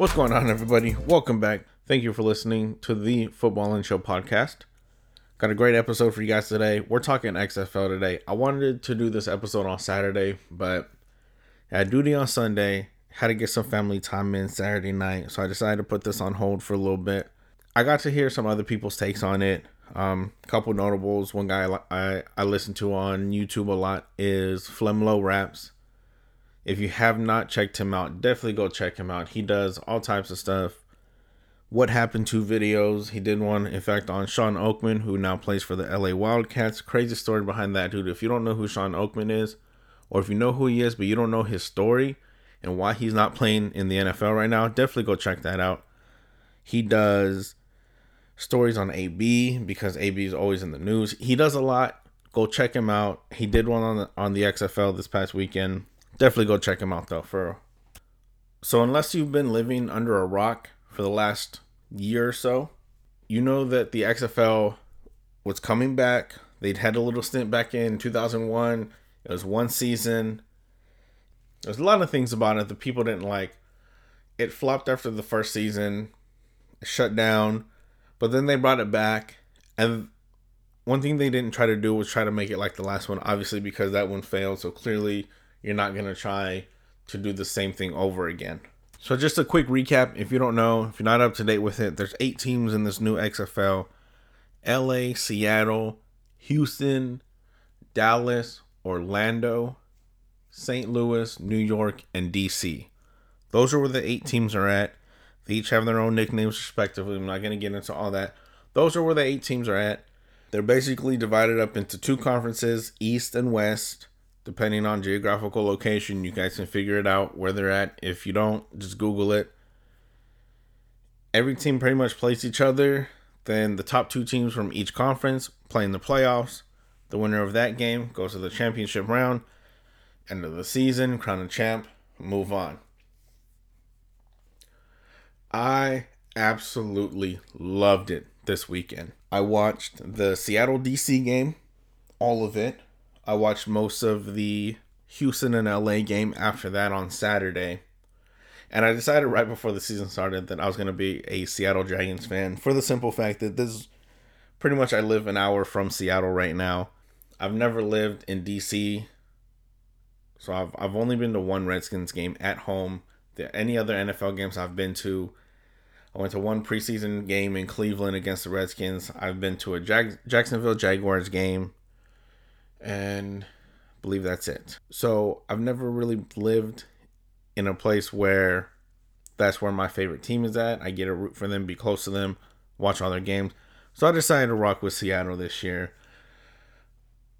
What's going on, everybody? Welcome back. Thank you for listening to the Football and Chill podcast. Got a great episode for you guys today. We're talking XFL today. I wanted to do this episode on Saturday, but I had duty on Sunday. Had to get some family time in Saturday night, so I decided to put this on hold for a little bit. I got to hear some other people's takes on it. Um, a couple notables. One guy I, I listen to on YouTube a lot is Flemlo Raps. If you have not checked him out, definitely go check him out. He does all types of stuff. What happened to videos? He did one, in fact, on Shawn Oakman, who now plays for the LA Wildcats. Crazy story behind that, dude. If you don't know who Shawn Oakman is, or if you know who he is, but you don't know his story and why he's not playing in the NFL right now, definitely go check that out. He does stories on AB because AB is always in the news. He does a lot. Go check him out. He did one on the, on the XFL this past weekend. Definitely go check him out though. For so unless you've been living under a rock for the last year or so, you know that the XFL was coming back. They'd had a little stint back in 2001. It was one season. There's a lot of things about it that people didn't like. It flopped after the first season, shut down, but then they brought it back. And one thing they didn't try to do was try to make it like the last one, obviously, because that one failed. So clearly, you're not going to try to do the same thing over again. So, just a quick recap if you don't know, if you're not up to date with it, there's eight teams in this new XFL LA, Seattle, Houston, Dallas, Orlando, St. Louis, New York, and DC. Those are where the eight teams are at. They each have their own nicknames, respectively. I'm not going to get into all that. Those are where the eight teams are at. They're basically divided up into two conferences, East and West depending on geographical location. You guys can figure it out where they're at. If you don't, just Google it. Every team pretty much plays each other. Then the top two teams from each conference play in the playoffs. The winner of that game goes to the championship round. End of the season, crown a champ, move on. I absolutely loved it this weekend. I watched the Seattle DC game, all of it. I watched most of the Houston and LA game after that on Saturday. And I decided right before the season started that I was going to be a Seattle Dragons fan for the simple fact that this pretty much I live an hour from Seattle right now. I've never lived in DC. So I've I've only been to one Redskins game at home. The, any other NFL games I've been to I went to one preseason game in Cleveland against the Redskins. I've been to a Jag- Jacksonville Jaguars game and believe that's it. So I've never really lived in a place where that's where my favorite team is at. I get a root for them, be close to them, watch all their games. So I decided to rock with Seattle this year.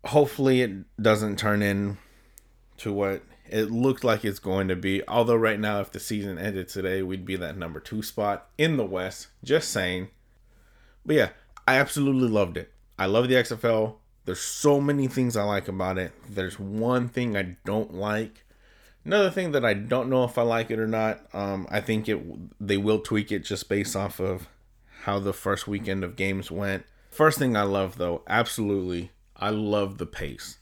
Hopefully it doesn't turn in to what it looked like it's going to be. Although right now, if the season ended today, we'd be that number two spot in the West. Just saying. But yeah, I absolutely loved it. I love the XFL. There's so many things I like about it. There's one thing I don't like. Another thing that I don't know if I like it or not. Um, I think it they will tweak it just based off of how the first weekend of games went. First thing I love though, absolutely, I love the pace.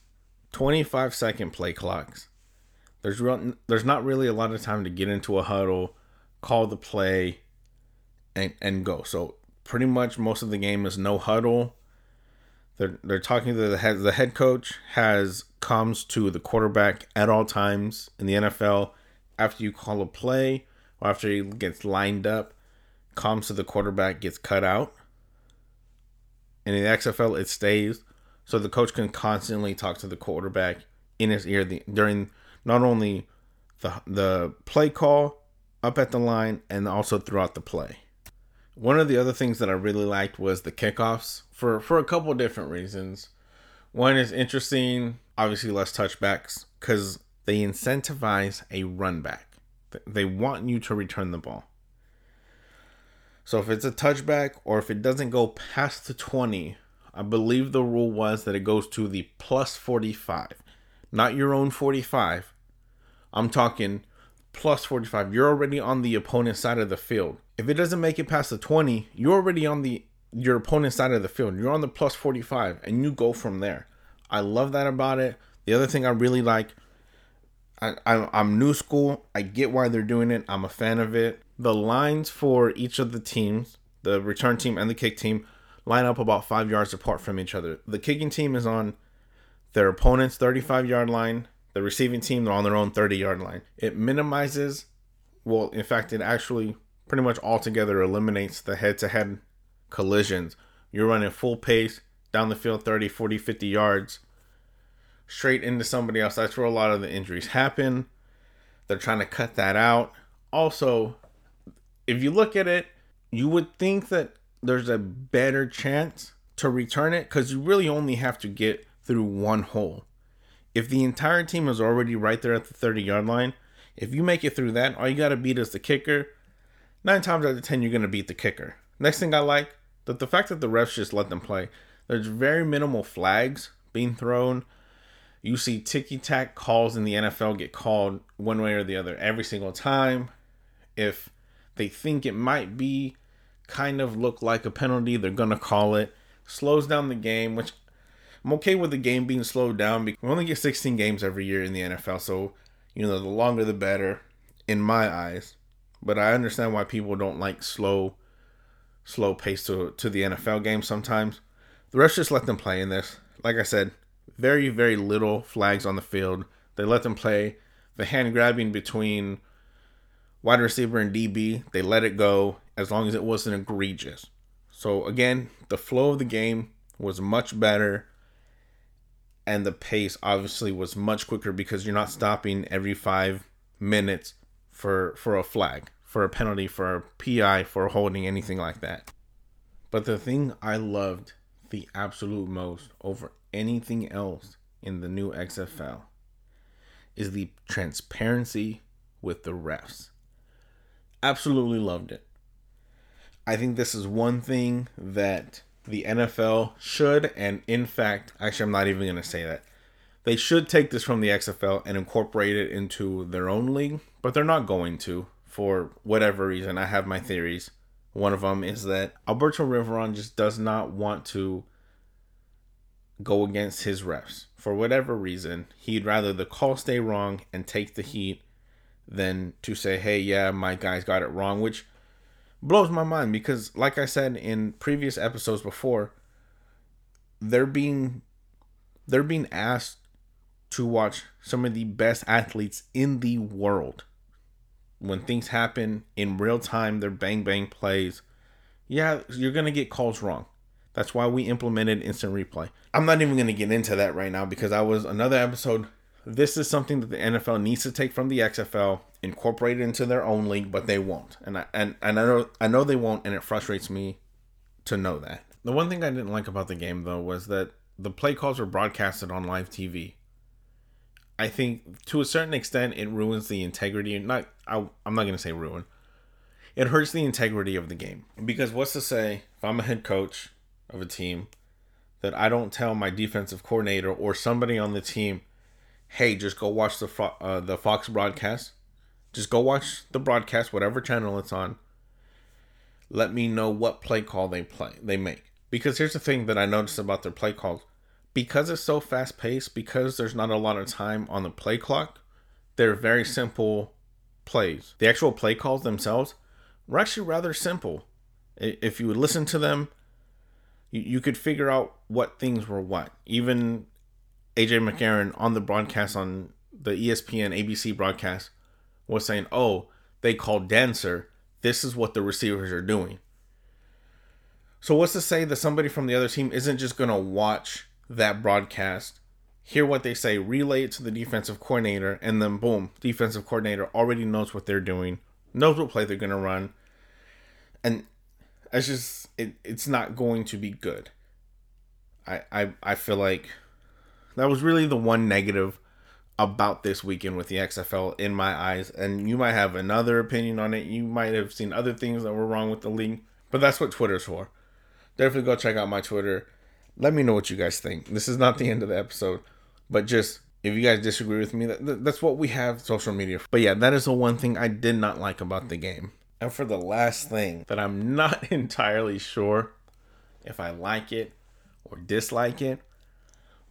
25 second play clocks. There's real, there's not really a lot of time to get into a huddle, call the play, and and go. So pretty much most of the game is no huddle they're they're talking to the head. The head coach has comms to the quarterback at all times in the NFL. After you call a play or after he gets lined up, comms to the quarterback gets cut out. And in the XFL, it stays, so the coach can constantly talk to the quarterback in his ear the, during not only the the play call up at the line and also throughout the play. One of the other things that I really liked was the kickoffs for for a couple different reasons. One is interesting, obviously less touchbacks cuz they incentivize a run back. They want you to return the ball. So if it's a touchback or if it doesn't go past the 20, I believe the rule was that it goes to the plus 45, not your own 45. I'm talking plus 45. You're already on the opponent's side of the field. If it doesn't make it past the 20, you're already on the your opponent's side of the field. You're on the plus 45 and you go from there. I love that about it. The other thing I really like, I, I, am new school. I get why they're doing it. I'm a fan of it. the lines for each of the teams, the return team and the kick team, line up about five yards apart from each other. The kicking team is on their opponent's 35 yard line. The receiving team, they're on their own 30 yard line. It minimizes, well, in fact, it actually pretty much altogether eliminates the head to head collisions. You're running full pace down the field 30, 40, 50 yards straight into somebody else. That's where a lot of the injuries happen. They're trying to cut that out. Also, if you look at it, you would think that there's a better chance to return it because you really only have to get through one hole. If the entire team is already right there at the 30 yard line, if you make it through that, all you got to beat is the kicker. Nine times out of 10, you're going to beat the kicker. Next thing I like, that the fact that the refs just let them play. There's very minimal flags being thrown. You see ticky tack calls in the NFL get called one way or the other every single time. If they think it might be kind of look like a penalty, they're going to call it. Slows down the game, which I'm okay with the game being slowed down because we only get 16 games every year in the NFL. So, you know, the longer the better in my eyes. But I understand why people don't like slow slow pace to to the NFL game sometimes. The refs just let them play in this. Like I said, very, very little flags on the field. They let them play. The hand grabbing between wide receiver and DB, they let it go as long as it wasn't egregious. So again, the flow of the game was much better and the pace obviously was much quicker because you're not stopping every 5 minutes for for a flag, for a penalty, for a PI, for holding anything like that. But the thing I loved the absolute most over anything else in the new XFL is the transparency with the refs. Absolutely loved it. I think this is one thing that the NFL should, and in fact, actually, I'm not even going to say that. They should take this from the XFL and incorporate it into their own league, but they're not going to for whatever reason. I have my theories. One of them is that Alberto Riveron just does not want to go against his refs. For whatever reason, he'd rather the call stay wrong and take the heat than to say, hey, yeah, my guys got it wrong, which blows my mind because, like I said in previous episodes before, they're being they're being asked to watch some of the best athletes in the world. When things happen in real time, they're bang bang plays. Yeah, you're gonna get calls wrong. That's why we implemented instant replay. I'm not even going to get into that right now because I was another episode. This is something that the NFL needs to take from the XFL, incorporate it into their own league, but they won't. And I and, and I know I know they won't, and it frustrates me to know that. The one thing I didn't like about the game though was that the play calls were broadcasted on live TV. I think to a certain extent it ruins the integrity. Not I, I'm not going to say ruin. It hurts the integrity of the game because what's to say if I'm a head coach of a team that I don't tell my defensive coordinator or somebody on the team, hey, just go watch the Fo- uh, the Fox broadcast. Just go watch the broadcast, whatever channel it's on. Let me know what play call they play they make. Because here's the thing that I noticed about their play calls. Because it's so fast paced, because there's not a lot of time on the play clock, they're very simple plays. The actual play calls themselves were actually rather simple. If you would listen to them, you, you could figure out what things were what. Even AJ McCarron on the broadcast on the ESPN ABC broadcast was saying, "Oh, they called dancer. This is what the receivers are doing." So what's to say that somebody from the other team isn't just going to watch that broadcast, hear what they say, relay it to the defensive coordinator, and then boom, defensive coordinator already knows what they're doing, knows what play they're going to run, and it's just it, it's not going to be good. I, I I feel like that was really the one negative about this weekend with the XFL in my eyes. And you might have another opinion on it. You might have seen other things that were wrong with the league. But that's what Twitter's for. Definitely go check out my Twitter. Let me know what you guys think. This is not the end of the episode, but just if you guys disagree with me, that, that's what we have social media. For. But yeah, that is the one thing I did not like about the game. And for the last thing that I'm not entirely sure if I like it or dislike it,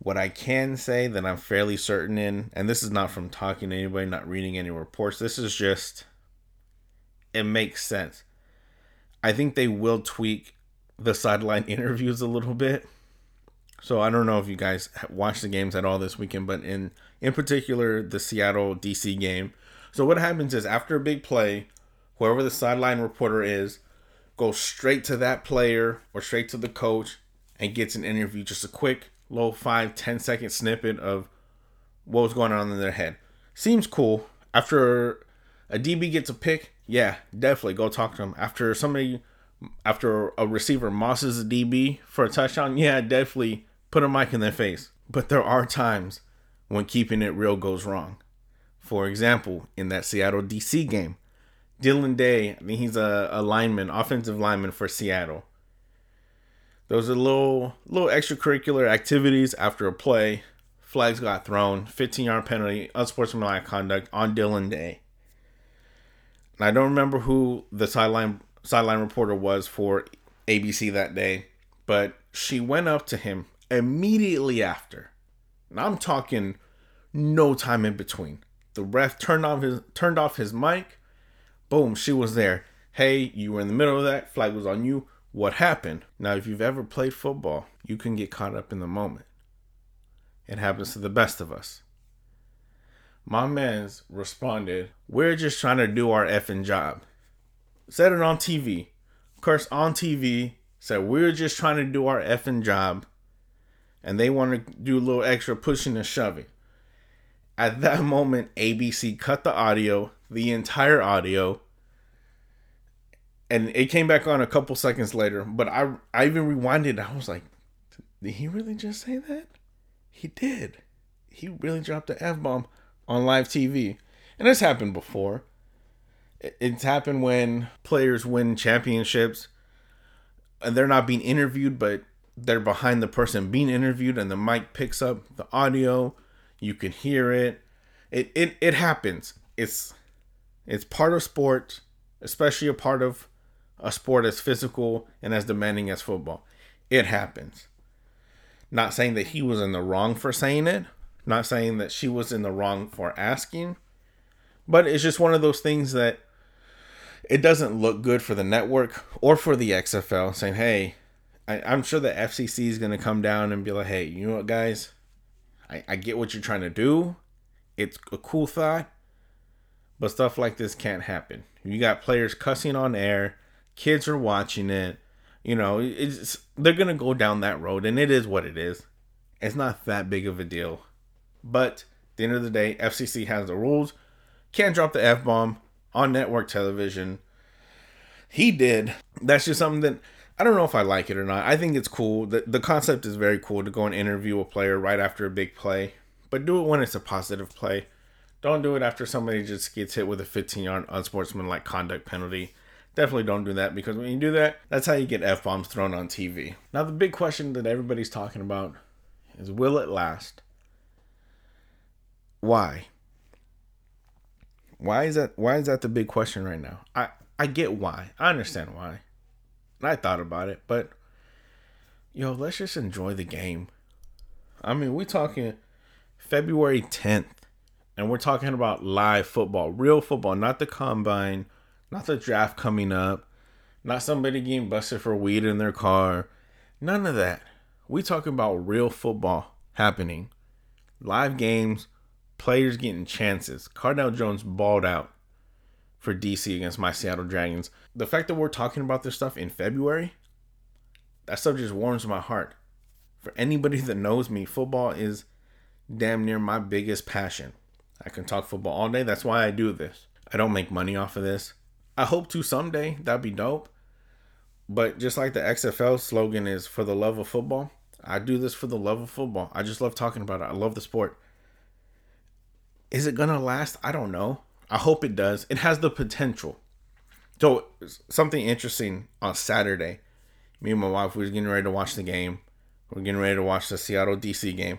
what I can say that I'm fairly certain in, and this is not from talking to anybody, not reading any reports, this is just it makes sense. I think they will tweak the sideline interviews a little bit. So I don't know if you guys watched the games at all this weekend, but in in particular the Seattle DC game. So what happens is after a big play, whoever the sideline reporter is goes straight to that player or straight to the coach and gets an interview, just a quick little five, 10 second snippet of what was going on in their head. Seems cool. After a DB gets a pick, yeah, definitely go talk to him. After somebody, after a receiver mosses a DB for a touchdown, yeah, definitely put a mic in their face. But there are times when keeping it real goes wrong. For example, in that Seattle DC game, Dylan Day, I mean, he's a, a lineman, offensive lineman for Seattle. Those are little little extracurricular activities after a play. Flags got thrown, 15 yard penalty, unsportsmanlike conduct on Dylan Day. And I don't remember who the sideline sideline reporter was for ABC that day, but she went up to him immediately after. And I'm talking no time in between. The ref turned off his turned off his mic. Boom, she was there. Hey, you were in the middle of that. Flag was on you. What happened? Now, if you've ever played football, you can get caught up in the moment. It happens to the best of us. My man's responded, We're just trying to do our effing job. Said it on TV. Of course, on TV, said, We're just trying to do our effing job. And they want to do a little extra pushing and shoving. At that moment, ABC cut the audio, the entire audio, and it came back on a couple seconds later. But I, I even rewinded. I was like, did he really just say that? He did. He really dropped the f bomb on live TV. And this happened before. It's happened when players win championships and they're not being interviewed, but they're behind the person being interviewed and the mic picks up the audio. You can hear it. It it, it happens. It's it's part of sport, especially a part of a sport as physical and as demanding as football. It happens. Not saying that he was in the wrong for saying it, not saying that she was in the wrong for asking, but it's just one of those things that it doesn't look good for the network or for the XFL saying, hey, I, am sure the FCC is going to come down and be like, hey, you know what, guys? I, I get what you're trying to do. It's a cool thought, but stuff like this can't happen. You got players cussing on air, kids are watching it. You know, it's they're gonna go down that road, and it is what it is. It's not that big of a deal. But at the end of the day, FCC has the rules. Can't drop the F bomb on network television. He did. That's just something that I don't know if I like it or not. I think it's cool. The, the concept is very cool to go and interview a player right after a big play, but do it when it's a positive play. Don't do it after somebody just gets hit with a 15 yard unsportsmanlike conduct penalty. Definitely don't do that because when you do that, that's how you get F bombs thrown on TV. Now, the big question that everybody's talking about is will it last? Why? Why is that why is that the big question right now? I I get why. I understand why. And I thought about it, but yo, let's just enjoy the game. I mean, we're talking February 10th and we're talking about live football, real football, not the combine, not the draft coming up, not somebody getting busted for weed in their car. None of that. We talking about real football happening. Live games, players getting chances. Cardale Jones balled out for DC against my Seattle Dragons. The fact that we're talking about this stuff in February, that stuff just warms my heart. For anybody that knows me, football is damn near my biggest passion. I can talk football all day. That's why I do this. I don't make money off of this. I hope to someday. That'd be dope. But just like the XFL slogan is for the love of football, I do this for the love of football. I just love talking about it. I love the sport. Is it gonna last? I don't know. I hope it does. It has the potential. So something interesting on Saturday. Me and my wife we was getting ready to watch the game. We are getting ready to watch the Seattle DC game.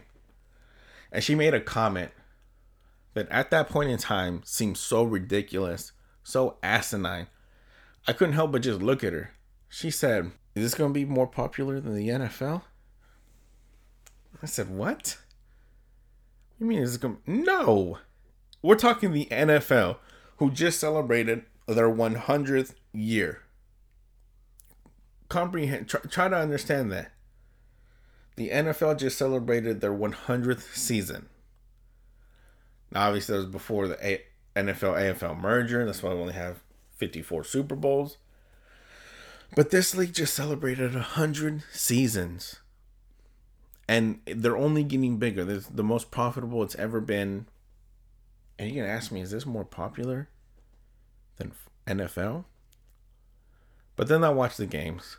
And she made a comment that at that point in time seemed so ridiculous, so asinine. I couldn't help but just look at her. She said, Is this going to be more popular than the NFL? I said, What? You mean is it going to... No! We're talking the NFL, who just celebrated their 100th year. Comprehend, try, try to understand that. The NFL just celebrated their 100th season. Now, obviously, that was before the NFL AFL merger. That's why we only have 54 Super Bowls. But this league just celebrated 100 seasons. And they're only getting bigger. This the most profitable it's ever been. And you can ask me, is this more popular than NFL? But then I watched the games,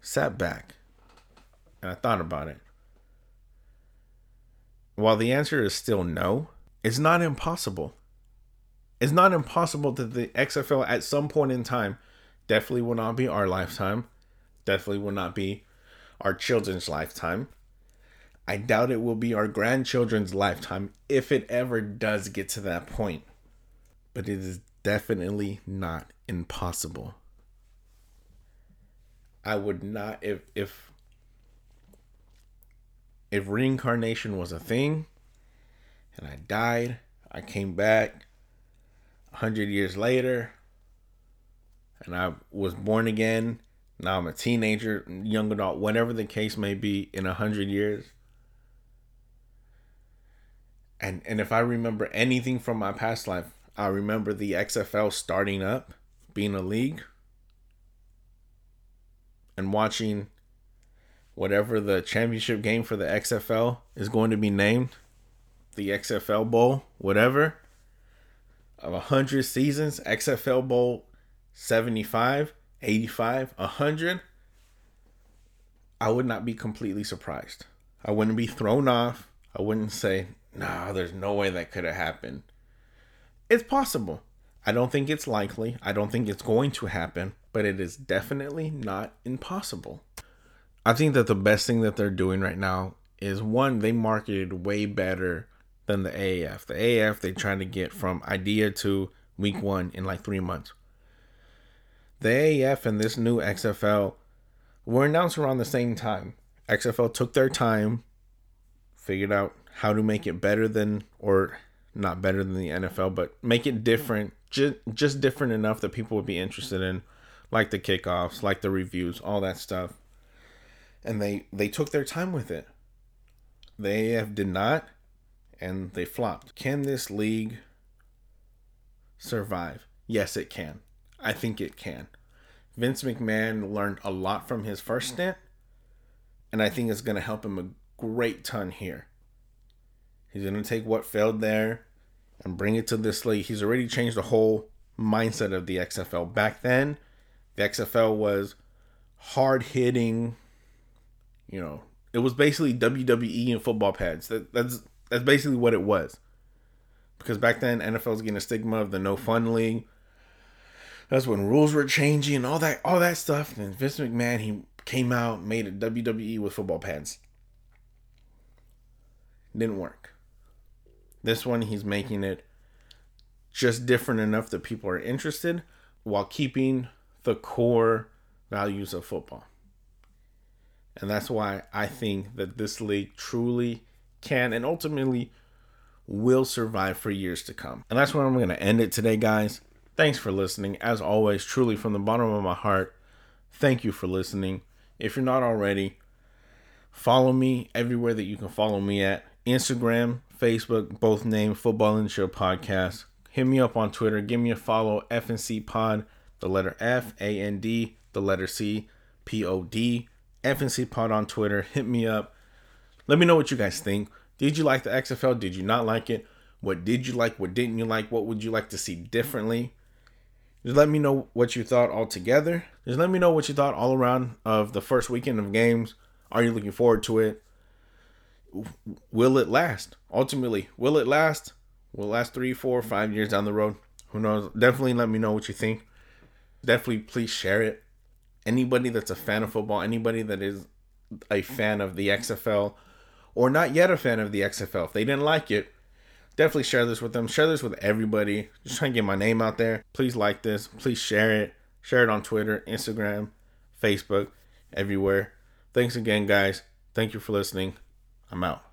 sat back, and I thought about it. While the answer is still no, it's not impossible. It's not impossible that the XFL at some point in time definitely will not be our lifetime, definitely will not be our children's lifetime. I doubt it will be our grandchildren's lifetime if it ever does get to that point. But it is definitely not impossible. I would not if if if reincarnation was a thing and I died, I came back, 100 years later and I was born again. Now I'm a teenager, young adult, whatever the case may be in 100 years. And and if I remember anything from my past life, I remember the XFL starting up, being a league and watching whatever the championship game for the XFL is going to be named, the XFL Bowl, whatever of 100 seasons, XFL Bowl 75, 85, 100, I would not be completely surprised. I wouldn't be thrown off. I wouldn't say, nah, there's no way that could have happened. It's possible. I don't think it's likely. I don't think it's going to happen, but it is definitely not impossible. I think that the best thing that they're doing right now is one, they marketed way better than the AAF. The AAF they trying to get from idea to week one in like three months. The AAF and this new XFL were announced around the same time. XFL took their time, figured out how to make it better than, or not better than the NFL, but make it different, just just different enough that people would be interested in, like the kickoffs, like the reviews, all that stuff. And they they took their time with it. The AAF did not and they flopped. Can this league survive? Yes, it can. I think it can. Vince McMahon learned a lot from his first stint, and I think it's going to help him a great ton here. He's going to take what failed there and bring it to this league. He's already changed the whole mindset of the XFL. Back then, the XFL was hard hitting, you know, it was basically WWE and football pads. That, that's that's basically what it was. Because back then, NFL was getting a stigma of the no fun league. That's when rules were changing and all that, all that stuff. And Vince McMahon, he came out, made a WWE with football pads. Didn't work. This one, he's making it just different enough that people are interested while keeping the core values of football. And that's why I think that this league truly can, and ultimately will survive for years to come. And that's where I'm going to end it today, guys. Thanks for listening. As always, truly from the bottom of my heart, thank you for listening. If you're not already, follow me everywhere that you can follow me at Instagram, Facebook, both named Football and Chill Podcast. Hit me up on Twitter. Give me a follow, FNC Pod, the letter F, A N D, the letter C, P O D. FNC Pod on Twitter. Hit me up. Let me know what you guys think. Did you like the XFL? Did you not like it? What did you like? What didn't you like? What would you like to see differently? Just let me know what you thought altogether. Just let me know what you thought all around of the first weekend of games. Are you looking forward to it? Will it last? Ultimately, will it last? Will it last three, four, five years down the road? Who knows? Definitely let me know what you think. Definitely please share it. Anybody that's a fan of football, anybody that is a fan of the XFL or not yet a fan of the XFL, if they didn't like it, definitely share this with them. Share this with everybody. Just trying to get my name out there. Please like this. Please share it. Share it on Twitter, Instagram, Facebook, everywhere. Thanks again, guys. Thank you for listening. I'm out.